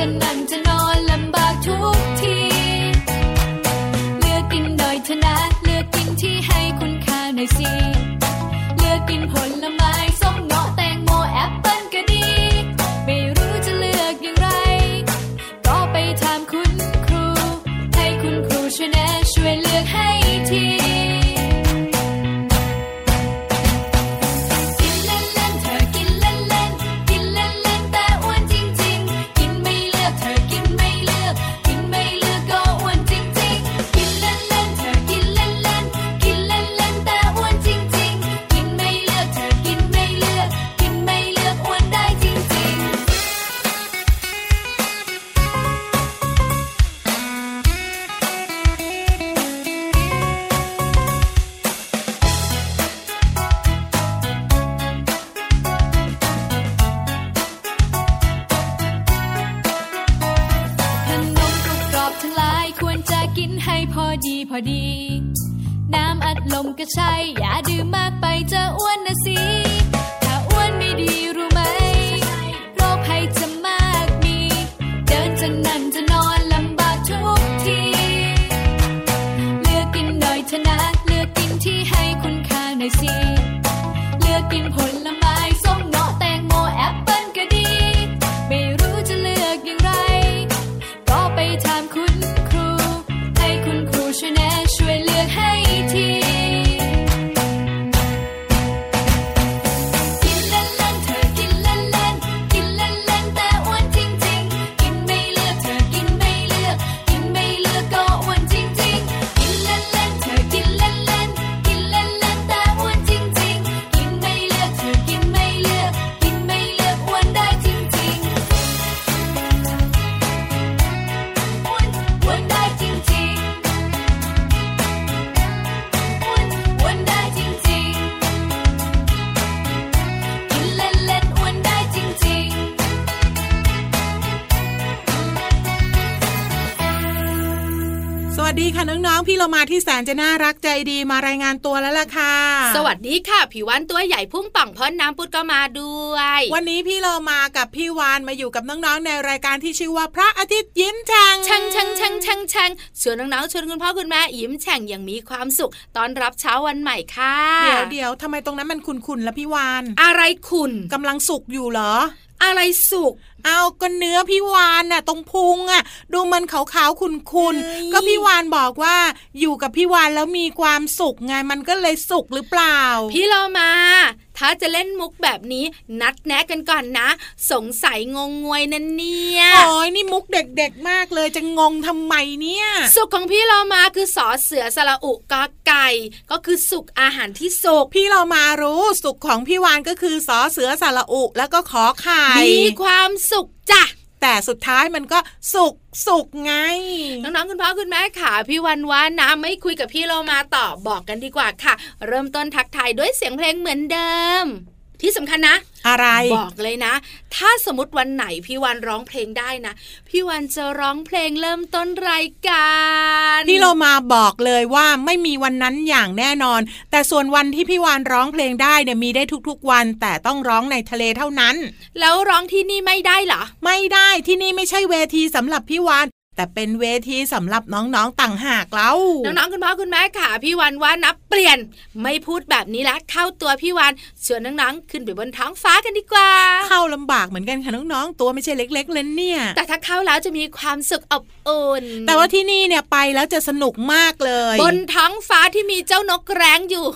to none to know. ลมก็ใช่ อย่าดื่มมากไปจะอ้ว ที่แสนจะน่ารักใจดีมารายงานตัวแล้วล่ะค่ะ สวัสดีค่ะผิววันตัวใหญ่พุ่งป่องพ้นน้ำปุดก็มาด้วย วันนี้พี่เรามากับพี่วานมาอยู่กับน้องๆในรายการที่ชื่อว่าพระอาทิตย์ยิ้มแฉ่งช่งช่งช่งช่งช่งชวนน้องๆชวนคุณพ่อคุณแม่ยิ้มแฉ่งอย่างมีความสุขตอนรับเช้าวันใหม่ค่ะ เดี๋ยวเดี๋ยวทำไมตรงนั้นมันขุ่นๆแล้วพี่วาน อะไรขุ่นกำลังสุกอยู่เหรอ อะไรสุกเอาก็เนื้อพี่วานน่ะ ตรงพุงอะ ดูมันขาวๆคุนๆก็พี่วานบอกว่า อยู่กับพี่วานแล้วมีความสุขไงมันก็เลยสุกหรือเปล่า พี่เรามา ถ้าจะเล่นมุกแบบนี้นัดแนะกันก่อนนะ สงสัยงงงวยนั่นเนี่ยโอ้ยนี่มุกเด็กๆมากเลยจะงงทำไมเนี่ย สุกของพี่เรามาคือสอเสือสระอุกอไก่ ก็คือสุกอาหารที่สุกพี่เรามารู้สุกของพี่วานก็คือสอเสือสระอุแล้วก็ขอไข่มีความสุขจ้ะ แต่สุดท้ายมันก็สุกสุกไง น้องๆคุณพ่อคุณแม่ค่ะ พี่วันวานนะไม่คุยกับพี่เรามาต่อบอกกันดีกว่าค่ะ เริ่มต้นทักทายด้วยเสียงเพลงเหมือนเดิม ที่สำคัญนะ อะไรบอกเลยนะ ถ้าสมมติวันไหนพี่วันร้องเพลงได้นะ พี่วันจะร้องเพลงเริ่มต้นรายการพี่เรามาบอกเลยว่าไม่มีวันนั้นอย่างแน่นอน แต่ส่วนวันที่พี่วานร้องเพลงได้เนี่ยมีได้ทุกๆวัน แต่ต้องร้องในทะเลเท่านั้น แล้วร้องที่นี่ไม่ได้เหรอไม่ได้ที่นี่ไม่ใช่เวทีสำหรับพี่วาน แต่เป็นเวทีสำหรับน้องๆต่างหากแล้วน้องๆคุณพ่อคุณแม่ค่ะ พี่วันว่านับเปลี่ยนไม่พูดแบบนี้ละเข้าตัวพี่วันชวนน้องๆขึ้นไปบนท้องฟ้ากันดีกว่า เข้าลำบากเหมือนกันค่ะน้องๆตัวไม่ใช่เล็ก ๆเลยเนี่ย แต่ถ้าเข้าแล้วจะมีความสุขอบอุ่นแต่ว่าที่นี่เนี่ยไปแล้วจะสนุกมากเลย บนท้องฟ้าที่มีเจ้านกแร้งอยู่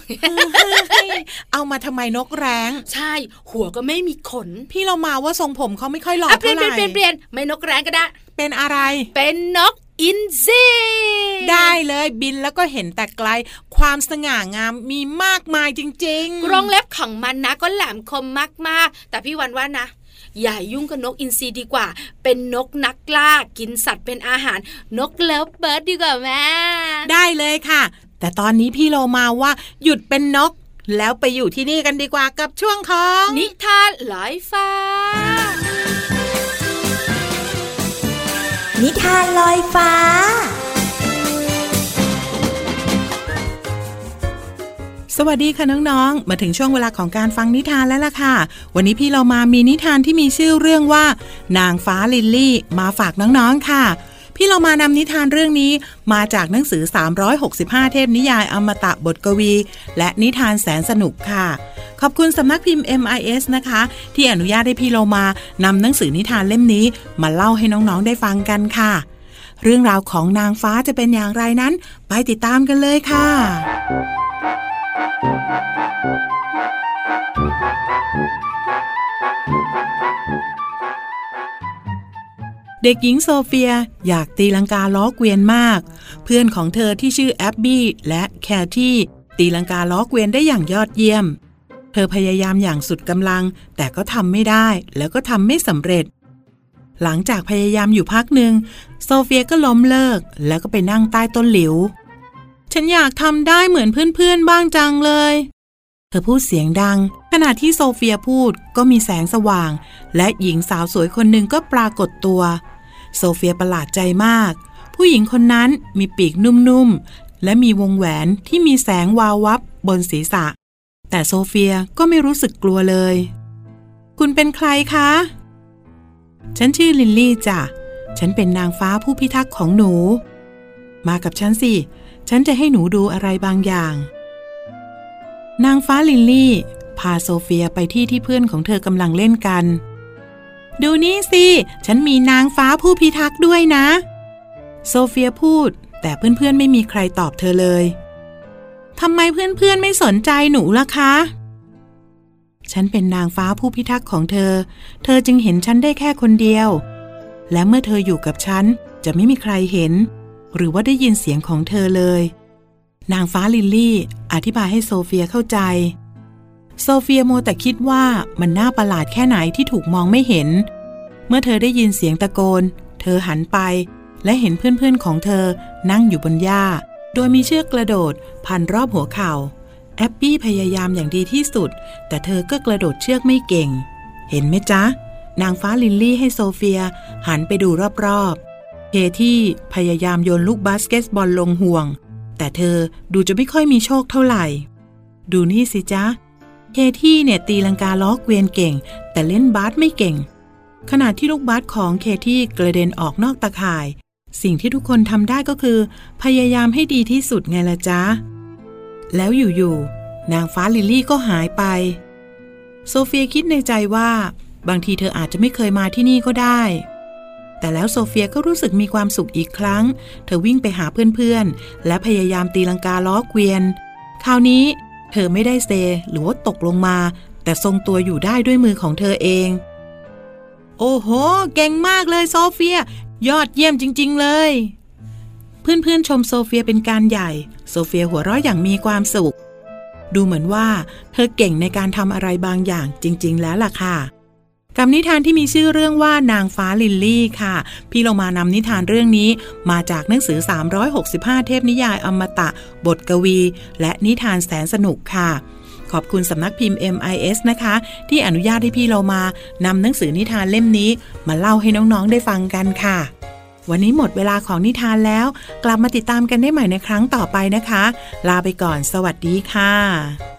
เอามาทำไมนกแร้ง ใช่ หัวก็ไม่มีขน พี่เรามาว่าทรงผมเขาไม่ค่อยหล่ออะเปลี่เท่ายนไหเปลี่ร่ยนเปลี่ยนเปลี่ยนไม่นกแร้งก็ได้ เป็นอะไร เป็นนกอินทรีได้เลยบินแล้วก็เห็นแต่ไกล ความสง่างามมีมากมายจริงกรงเล็บของมันนะก็แหลมคมมากๆ แต่พี่วันว่านะอย่ายุ่งกับนกอินทรีดีกว่า เป็นนกนักล่ากินสัตว์เป็นอาหาร นกเลิฟเบิร์ดดีกว่าแม่ๆได้เลยค่ะ แต่ตอนนี้พี่โลมาว่าหยุดเป็นนก แล้วไปอยู่ที่นี่กันดีกว่ากับช่วงของ นิทานลอยฟ้า นิทานลอยฟ้า สวัสดีค่ะน้องๆ มาถึงช่วงเวลาของการฟังนิทานแล้วล่ะค่ะ วันนี้พี่เรามามีนิทานที่มีชื่อเรื่องว่า นางฟ้าลิลลี่ มาฝากน้องๆค่ะ พี่เรามานำนิทานเรื่องนี้มาจากหนังสือ 365 เทพนิยายอมตะบทกวี และนิทานแสนสนุกค่ะ ขอบคุณสำนักพิมพ์ MIS นะคะ ที่อนุญาตให้พี่เรามานำหนังสือนิทานเล่มนี้ มาเล่าให้น้องๆได้ฟังกันค่ะ เรื่องราวของนางฟ้าจะเป็นอย่างไรนั้น ไปติดตามกันเลยค่ะ เด็กหญิงโซเฟียอยากตีลังกาล้อเกวียนมาก เพื่อนของเธอที่ชื่อแอบบี้และแคที่ตีลังกาล้อเกวียนได้อย่างยอดเยี่ยม เธอพยายามอย่างสุดกำลัง แต่ก็ทำไม่ได้แล้วก็ทำไม่สำเร็จ หลังจากพยายามอยู่พักหนึ่งโซเฟียก็ล้มเลิก แล้วก็ไปนั่งใต้ต้นหลิว ฉันอยากทำได้เหมือนเพื่อนๆบ้างจังเลย เธอพูดเสียงดัง ขณะที่โซเฟียพูดก็มีแสงสว่าง และหญิงสาวสวยคนหนึ่งก็ปรากฏตัว โซเฟียประหลาดใจมาก ผู้หญิงคนนั้นมีปีกนุ่มๆ และมีวงแหวนที่มีแสงวาววับบนศีรษะ แต่โซเฟียก็ไม่รู้สึกกลัวเลย คุณเป็นใครคะ ฉันชื่อลินลี่จ้ะ ฉันเป็นนางฟ้าผู้พิทักษ์ของหนู มากับฉันสิ ฉันจะให้หนูดูอะไรบางอย่าง นางฟ้าลิลลี่ พาโซเฟียไปที่ที่เพื่อนของเธอกำลังเล่นกัน ดูนี่สิ ฉันมีนางฟ้าผู้พิทักษ์ด้วยนะ โซเฟียพูด แต่เพื่อนๆไม่มีใครตอบเธอเลยทำไมเพื่อนๆไม่สนใจหนูล่ะคะ ฉันเป็นนางฟ้าผู้พิทักษ์ของเธอ เธอจึงเห็นฉันได้แค่คนเดียว และเมื่อเธออยู่กับฉันจะไม่มีใครเห็น หรือว่าได้ยินเสียงของเธอเลย นางฟ้าลิลลี่ อธิบายให้โซเฟียเข้าใจ โซเฟียมัวแต่คิดว่ามันน่าประหลาดแค่ไหนที่ถูกมองไม่เห็น เมื่อเธอได้ยินเสียงตะโกน เธอหันไป และเห็นเพื่อนๆของเธอนั่งอยู่บนหญ้า โดยมีเชือกกระโดด พันรอบหัวเข่าแอบบี้พยายามอย่างดีที่สุด แต่เธอก็กระโดดเชือกไม่เก่ง เห็นไหมจ๊ะ นางฟ้าลิลลี่ให้โซเฟีย หันไปดูรอบๆเคที่พยายามโยนลูกบาสเกตบอลลงห่วง แต่เธอดูจะไม่ค่อยมีโชคเท่าไหร่ ดูนี่สิจ๊ะ เคที่เนี่ยตีลังกาล้อเกวียนเก่ง แต่เล่นบาสไม่เก่ง ขณะที่ลูกบาสของเคที่กระเด็นออกนอกตาข่าย สิ่งที่ทุกคนทำได้ก็คือ พยายามให้ดีที่สุดไงล่ะจ๊ะ แล้วอยู่ๆนางฟ้าลิลลี่ก็หายไป โซเฟียคิดในใจว่า บางทีเธออาจจะไม่เคยมาที่นี่ก็ได้ แต่แล้วโซเฟียก็รู้สึกมีความสุขอีกครั้ง เธอวิ่งไปหาเพื่อนๆ และพยายามตีลังกาล้อเกวียน คราวนี้ เธอไม่ได้เซ หรือว่าตกลงมา แต่ทรงตัวอยู่ได้ด้วยมือของเธอเอง โอ้โห เก่งมากเลยโซเฟีย ยอดเยี่ยมจริง ๆ เลย เพื่อนๆชมโซเฟียเป็นการใหญ่ โซเฟียหัวเราะอย่างมีความสุข ดูเหมือนว่า เธอเก่งในการทำอะไรบางอย่างจริง ๆ แล้วล่ะค่ะ กับนิทานที่มีชื่อเรื่องว่านางฟ้าลิลลี่ค่ะ พี่เรามานำนิทานเรื่องนี้มาจากหนังสือ 365 เทพนิยายอมตะ บทกวี และนิทานแสนสนุกค่ะ ขอบคุณสำนักพิมพ์ MIS นะคะ ที่อนุญาตให้พี่เรามานำหนังสือนิทานเล่มนี้ มาเล่าให้น้องๆได้ฟังกันค่ะ วันนี้หมดเวลาของนิทานแล้ว กลับมาติดตามกันได้ใหม่ในครั้งต่อไปนะคะ ลาไปก่อน สวัสดีค่ะ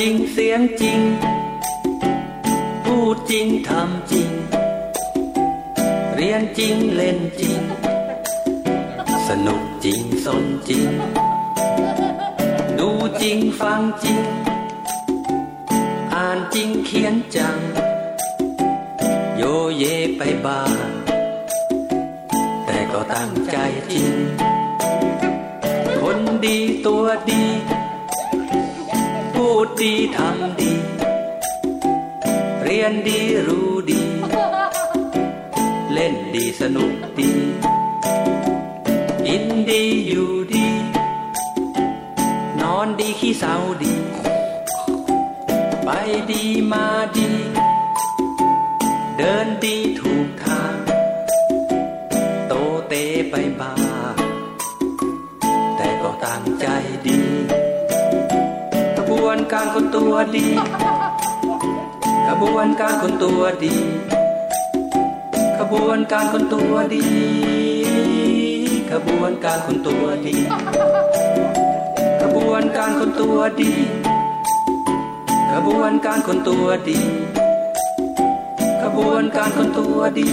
ริงเสียงจริง พูดจริงทำจริง เรียนจริงเล่นจริง สนุกจริงสนจริง ดูจริงฟังจริง อ่านจริงเขียนจัง โยเยไปบ้างแต่ก็ตั้งใจจริง คนดีตัวดี ดดีทำดี เรียนดีรู้ดี เล่นดีสนุกดีกินดีอยู่ดี นอนดีขี้เศร้าดี ไปดีมาดี เดินดีถูกทาง โตเตไปบ้าแต่ก็ตั้งใจดี การคนตัวดีกระบวนการคนตัวดี ขบวนการคนตัวดี ขบวนการคนตัวดี ขบวนการคนตัวดี ขบวนการคนตัวดี ขบวนการคนตัวดี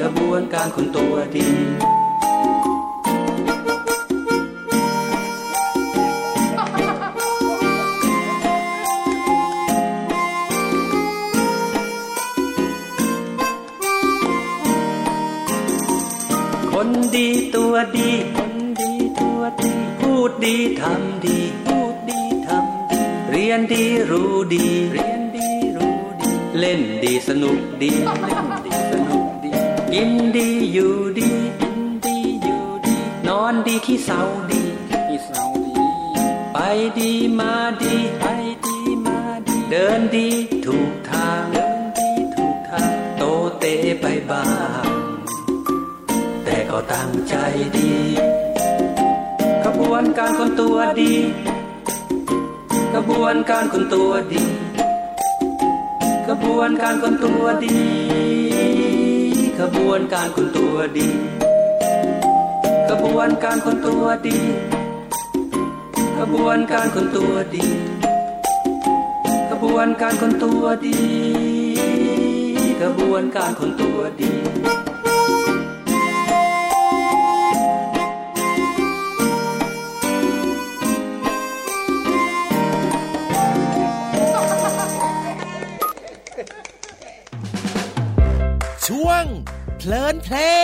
ขบวนการคนตัวดี ดีคนดีตัวดี พูดดีทำดี พูดดีทำดี เรียนดีรู้ดี เรียนดีรู้ดี เล่นดีสนุกดี เล่นดีสนุกดี กินดีอยู่ดีกินดีอยู่ดี นอนดีขี้เศร้าดีขี้เศร้าดี ไปดีมาดี ไปดีมาดี เดินดีถูกทาง เดินดีถูกทาง โตเตไปบ้างแต่ ก็ตั้งใจดีขบวนการคนตัวดีขบวนการคนตัวดีขบวนการคนตัวดีขบวนการคนตัวดีขบวนการคนตัวดีขบวนการคนตัวดีขบวนการคนตัวดีขบวนการคนตัวดี play.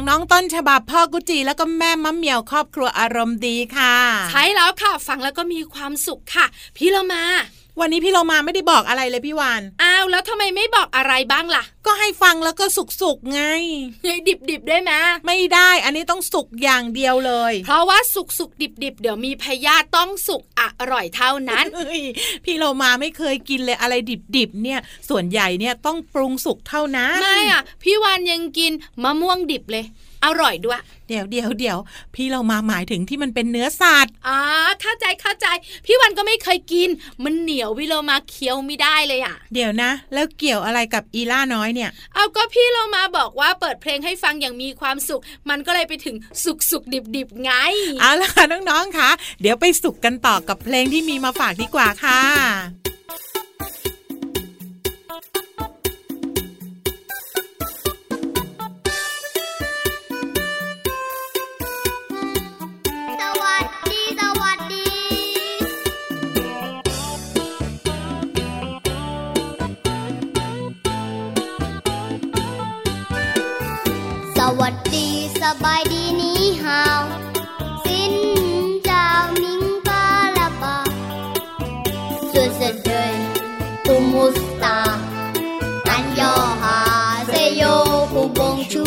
ของน้องต้นฉบับพ่อกุจีแล้วก็แม่มะเหมียวครอบครัวอารมณ์ดีค่ะ ใช่แล้วค่ะ ฟังแล้วก็มีความสุขค่ะ พี่เรามา วันนี้พี่เรามาไม่ได้บอกอะไรเลยพี่วานอ้าวแล้วทำไมไม่บอกอะไรบ้างล่ะ ก็ให้ฟังแล้วก็สุกๆไงดิบดิบๆได้ไหมไม่ได้อันนี้ต้องสุกอย่างเดียวเลย เพราะว่าสุกสุกดิบดิบๆเดี๋ยวมีพยาธิต้องสุกอร่อยเท่านั้นเฮ้ยพี่เรามาไม่เคยกินเลยอะไรดิบๆเนี่ย ส่วนใหญ่เนี่ยต้องปรุงสุกเท่านั้นไม่อะพี่วานยังกินมะม่วงดิบเลย อร่อยด้วย เดี๋ยวเดี๋ยวเดี๋ยวพี่เรามาหมายถึงที่มันเป็นเนื้อสัตว์อ่าเข้าใจเข้าใจ พี่วันก็ไม่เคยกิน มันเหนียววิโลมาเคี้ยวไม่ได้เลยอะ เดี๋ยวนะ แล้วเกี่ยวอะไรกับอีล่าน้อยเนี่ย เอาก็พี่เรามาบอกว่าเปิดเพลงให้ฟังอย่างมีความสุข มันก็เลยไปถึงสุกสุกดิบดิบๆไง เอาล่ะค่ะน้องๆค่ะเดี๋ยวไปสุกกันต่อกับเพลงที่มีมาฝากดีกว่าค่ะ วัสดีสบายดีนี้ฮาวสินจามิงปาลาปาสุดสุดเลยคุมุสตาอันยอฮาเซโยคุบงชู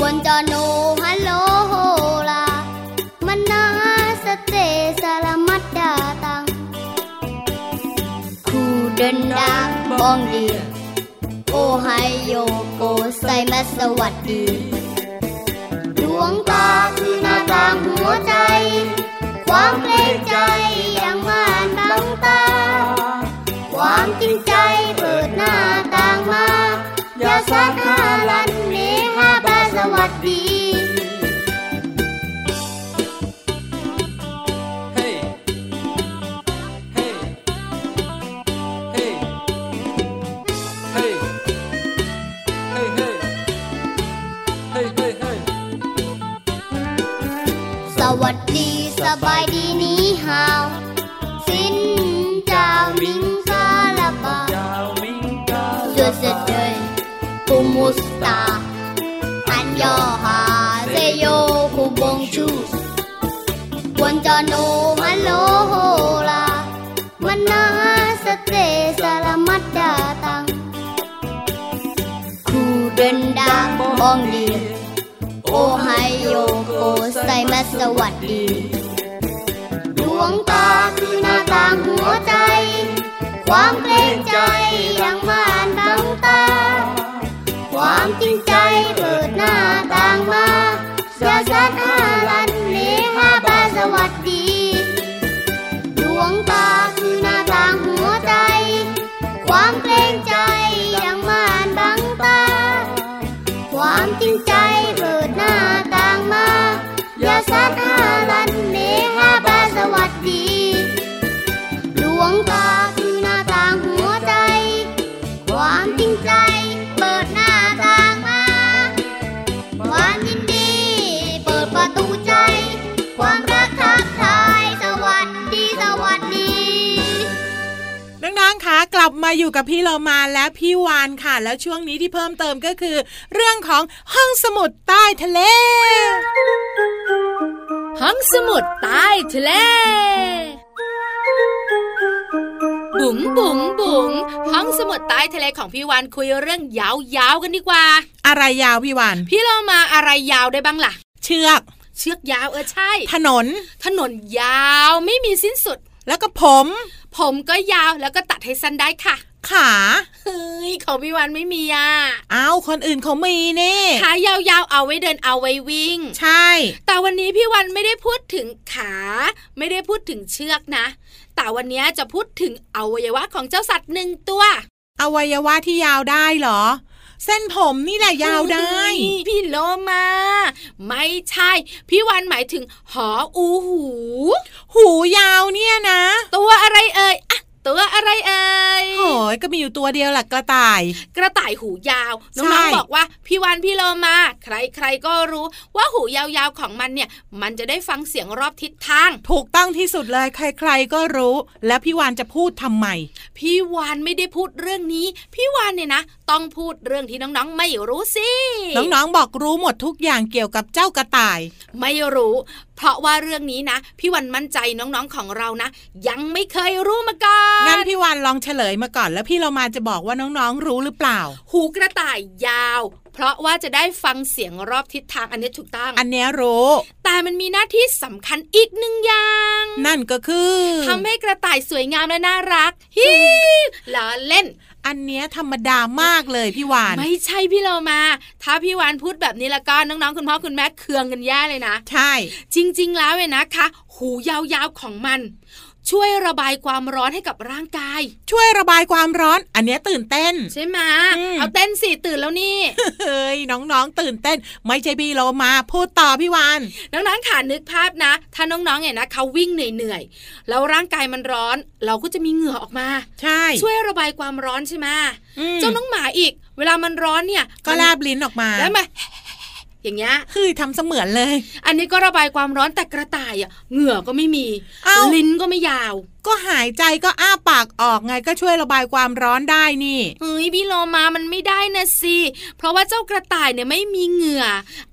วันจโนฮัลโลโฮลามันนาสเตสาลามัดดาตังคูเดินดังบองเรียโอไฮโยโก ใจมาสวัสดี ดวงตาคือหน้าต่างหัวใจ ความเกรงใจยังมานบังตา ความจริงใจเปิดหน้าต่างมา อย่าสักหาลันเนฮาบาสวัสดี บองดีโอไฮโยโกไซมาสวัสดีดวงตาคือหน้าต่างหัวใจ ความเกรงใจยังมานบังตา ความจริงใจเปิดหน้าต่างมาอย่าสักห กลับมาอยู่กับพี่เรามาและพี่วานค่ะ แล้วช่วงนี้ที่เพิ่มเติมก็คือ เรื่องของห้องสมุดใต้ทะเล ห้องสมุดใต้ทะเลบุ๋งบุ๋งบุ๋งห้องสมุดใต้ทะเลของพี่วานคุยเรื่องยาวๆกันดีกว่า อะไรยาวพี่วานพี่เรามาอะไรยาวได้บ้างล่ะ เชือก เชือกยาวเออใช่ ถนน ถนนยาวไม่มีสิ้นสุด แล้วก็ผม ผมก็ยาวแล้วก็ตัดให้สั้นได้ค่ะ ขาเฮ้ยของพี่วานไม่มีอะเอาคนอื่นเขามีนี่ขายาวๆเอาไว้เดินเอาไว้วิ่ง ใช่ แต่วันนี้พี่วันไม่ได้พูดถึงขา ไม่ได้พูดถึงเชือกนะ แต่วันนี้จะพูดถึงอวัยวะของเจ้าสัตว์หนึ่งตัว อวัยวะที่ยาวได้เหรอ เส้นผมนี่แหละยาวได้ พี่โลมา ไม่ใช่ พี่วันหมายถึงหออูหู หูยาวเนี่ยนะ ตัวอะไรเอ่ยอะ ตัวอะไรเอ่ยโอ้ยก็มีอยู่ตัวเดียวแหละกระต่าย กระต่ายหูยาว น้องๆบอกว่าพี่วันพี่โลมา ใครๆก็รู้ว่าหูยาวๆของมันเนี่ย มันจะได้ฟังเสียงรอบทิศทาง ถูกต้องที่สุดเลยใคร ๆก็รู้ แล้วพี่วานจะพูดทำไม พี่วานไม่ได้พูดเรื่องนี้ พี่วานเนี่ยนะ ต้องพูดเรื่องที่น้องๆไม่รู้สิ น้องๆบอกรู้หมดทุกอย่างเกี่ยวกับเจ้ากระต่าย ไม่รู้เพราะว่าเรื่องนี้นะ พี่วันมั่นใจน้องๆของเรานะ ยังไม่เคยรู้มาก่อนงั้นพี่วานลองเฉลยมาก่อน แล้วพี่เรามาจะบอกว่าน้องๆรู้หรือเปล่า หูกระต่ายยาว เพราะว่าจะได้ฟังเสียงรอบทิศทางอันนี้ถูกต้อง อันนี้รู้ แต่มันมีหน้าที่สำคัญอีกหนึ่งอย่าง นั่นก็คือ ทำให้กระต่ายสวยงามและน่ารักฮิล้อเล่นอันเนี้ยธรรมดามากเลยพี่วาน ไม่ใช่พี่เรามา ถ้าพี่วานพูดแบบนี้ละวก็น้องๆคุณพ่อคุณแม่เคืองกันแย่เลยนะ ใช่ จริง ๆ แล้วเว้ยนะคะ หูยาวๆของมัน ช่วยระบายความร้อนให้กับร่างกาย ช่วยระบายความร้อน อันนี้ตื่นเต้น ใช่ไหมเอาเต้นสิตื่นแล้วนี่เฮ้ยน้องๆตื่นเต้น ไม่ใช่พี่เรามาพูดต่อพี่วานน้องๆขานึกภาพนะ ถ้าน้องๆเนี่ยนะเขาวิ่งเหนื่อยๆแล้วร่างกายมันร้อน เราก็จะมีเหงื่อออกมา ใช่ ช่วยระบายความร้อนใช่ไหมเจ้าน้องหมาอีก เวลามันร้อนเนี่ย ก็ลาบลิ้นออกมาแล้วมา อย่างเงี้ยคือทำเสมือนเลย อันนี้ก็ระบายความร้อนแต่กระต่ายอะเหงื่อก็ไม่มีลิ้นก็ไม่ยาว ก็หายใจก็อ้าปากออกไงก็ช่วยระบายความร้อนได้นี่เฮ้ยพี่โลมามันไม่ได้นะสิเพราะว่าเจ้ากระต่ายเนี่ยไม่มีเหงื่อ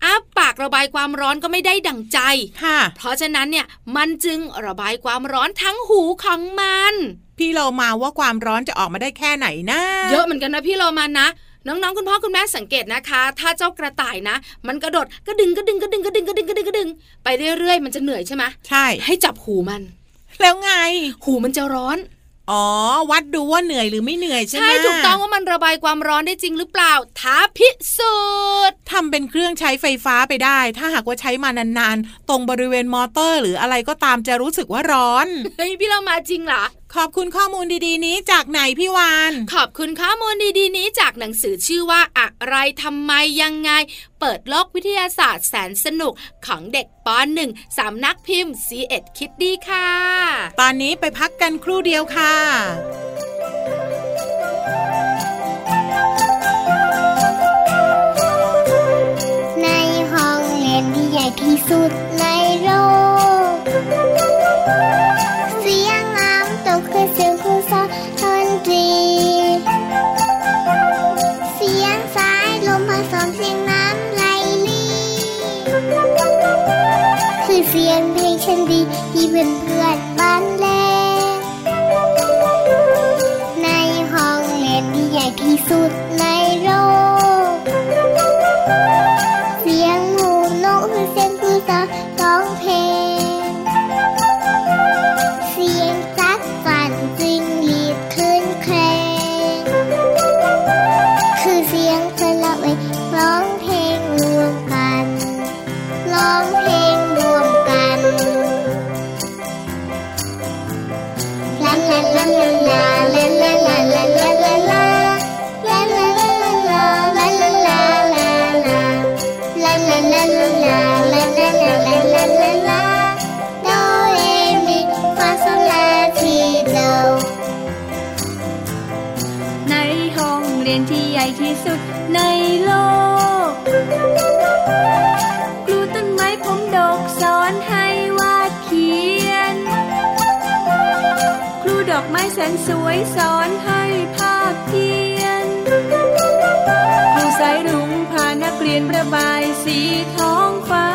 อ้าปากระบายความร้อนก็ไม่ได้ดั่งใจค่ะเพราะฉะนั้นเนี่ยมันจึงระบายความร้อนทั้งหูของมัน พี่โลมาว่าความร้อนจะออกมาได้แค่ไหนนะ เยอะเหมือนกันนะพี่โลามานะ น้องๆ คุณพ่อคุณแม่สังเกตนะคะ ถ้าเจ้ากระต่ายนะ มันกระโดดกระดึงก็ดึงก็ดึงก็ดึงก็ดึงก็ดึงก็ดึงไปเรื่อยๆ มันจะเหนื่อยใช่ไหมใช่ ให้จับหูมัน แล้วไง หูมันจะร้อนอ๋อ วัดดูว่าเหนื่อยหรือไม่เหนื่อยใช่ไหมใช่ ถูกต้องว่ามันระบายความร้อนได้จริงหรือเปล่าท้าพิสูจน์ทำเป็นเครื่องใช้ไฟฟ้าไปได้ ถ้าหากว่าใช้มานานๆ ตรงบริเวณมอเตอร์ หรืออะไรก็ตามจะรู้สึกว่าร้อนเฮ้ยพี่เรามาจริงเหรอ ขอบคุณข้อมูลดีๆ นี้จากไหนพี่วาน ขอบคุณข้อมูลดีๆ นี้จากหนังสือชื่อว่าอะไรทำไมยังไง เปิดโลกวิทยาศาสตร์แสนสนุกของเด็กป .1 สามนักพิมพ์ c ีเอ็ดคิดดีค่ะ ตอนนี้ไปพักกันครู่เดียวค่ะในห้องเลนที่ใหญ่ที่สุดในโลก เสียงครูสอนดนตรี เสียงสายลมผสมเสียงน้ำไหลลีคือเสียงเพลงฉันดีที่เพื่อเพื่อบ้านเลในห้องเรีนที่ใหญ่ที่สุด เรียนที่ใหญ่ที่สุดในโลก ครูต้นไม้ผมดกสอนให้วาดเขียน ครูดอกไม้แสนสวยสอนให้ภาคเพียน ครูสายรุ้งพานักเรียนประบายสีท้องฟ้า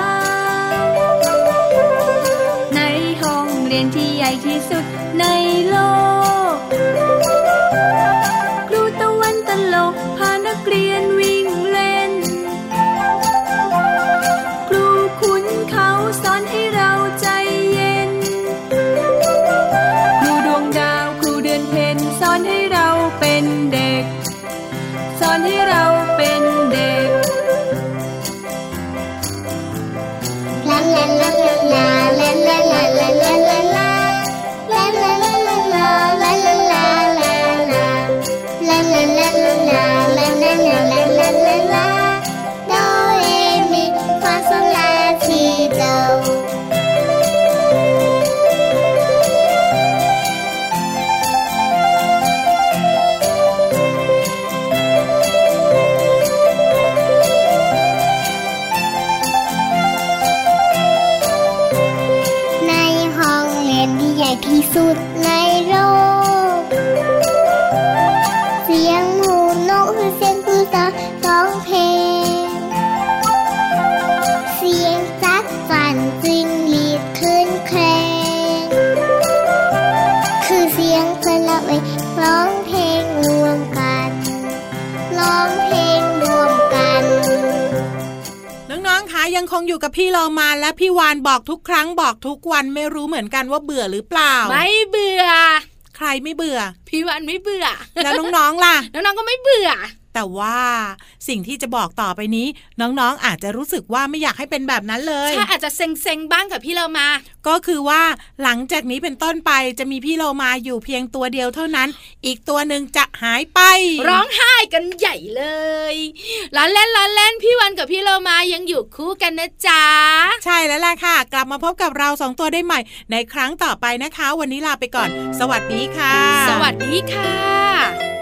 ในห้องเรียนที่ใหญ่ที่สุดในโลก ยังคงอยู่กับพี่เรามาและพี่วานบอกทุกครั้งบอกทุกวันไม่รู้เหมือนกันว่าเบื่อหรือเปล่า ไม่เบื่อ ใครไม่เบื่อ พี่วันไม่เบื่อ แล้วน้องๆล่ะ น้องๆก็ไม่เบื่อ แต่ว่าสิ่งที่จะบอกต่อไปนี้ น้องๆ อาจจะรู้สึกว่าไม่อยากให้เป็นแบบนั้นเลยใช่อาจจะเซ็งๆบ้างกับพี่เรามา ก็คือว่าหลังจากนี้เป็นต้นไปจะมีพี่โลมาอยู่เพียงตัวเดียวเท่านั้น อีกตัวหนึ่งจะหายไป ร้องไห้กันใหญ่เลยล้อเล่นล้อเล่นพี่วันกับพี่เรามายังอยู่คู่กันนะจ๊ะใช่แล้วล่ะค่ะ กลับมาพบกับเราสองตัวได้ใหม่ ในครั้งต่อไปนะคะ วันนี้ลาไปก่อน สวัสดีค่ะ สวัสดีค่ะ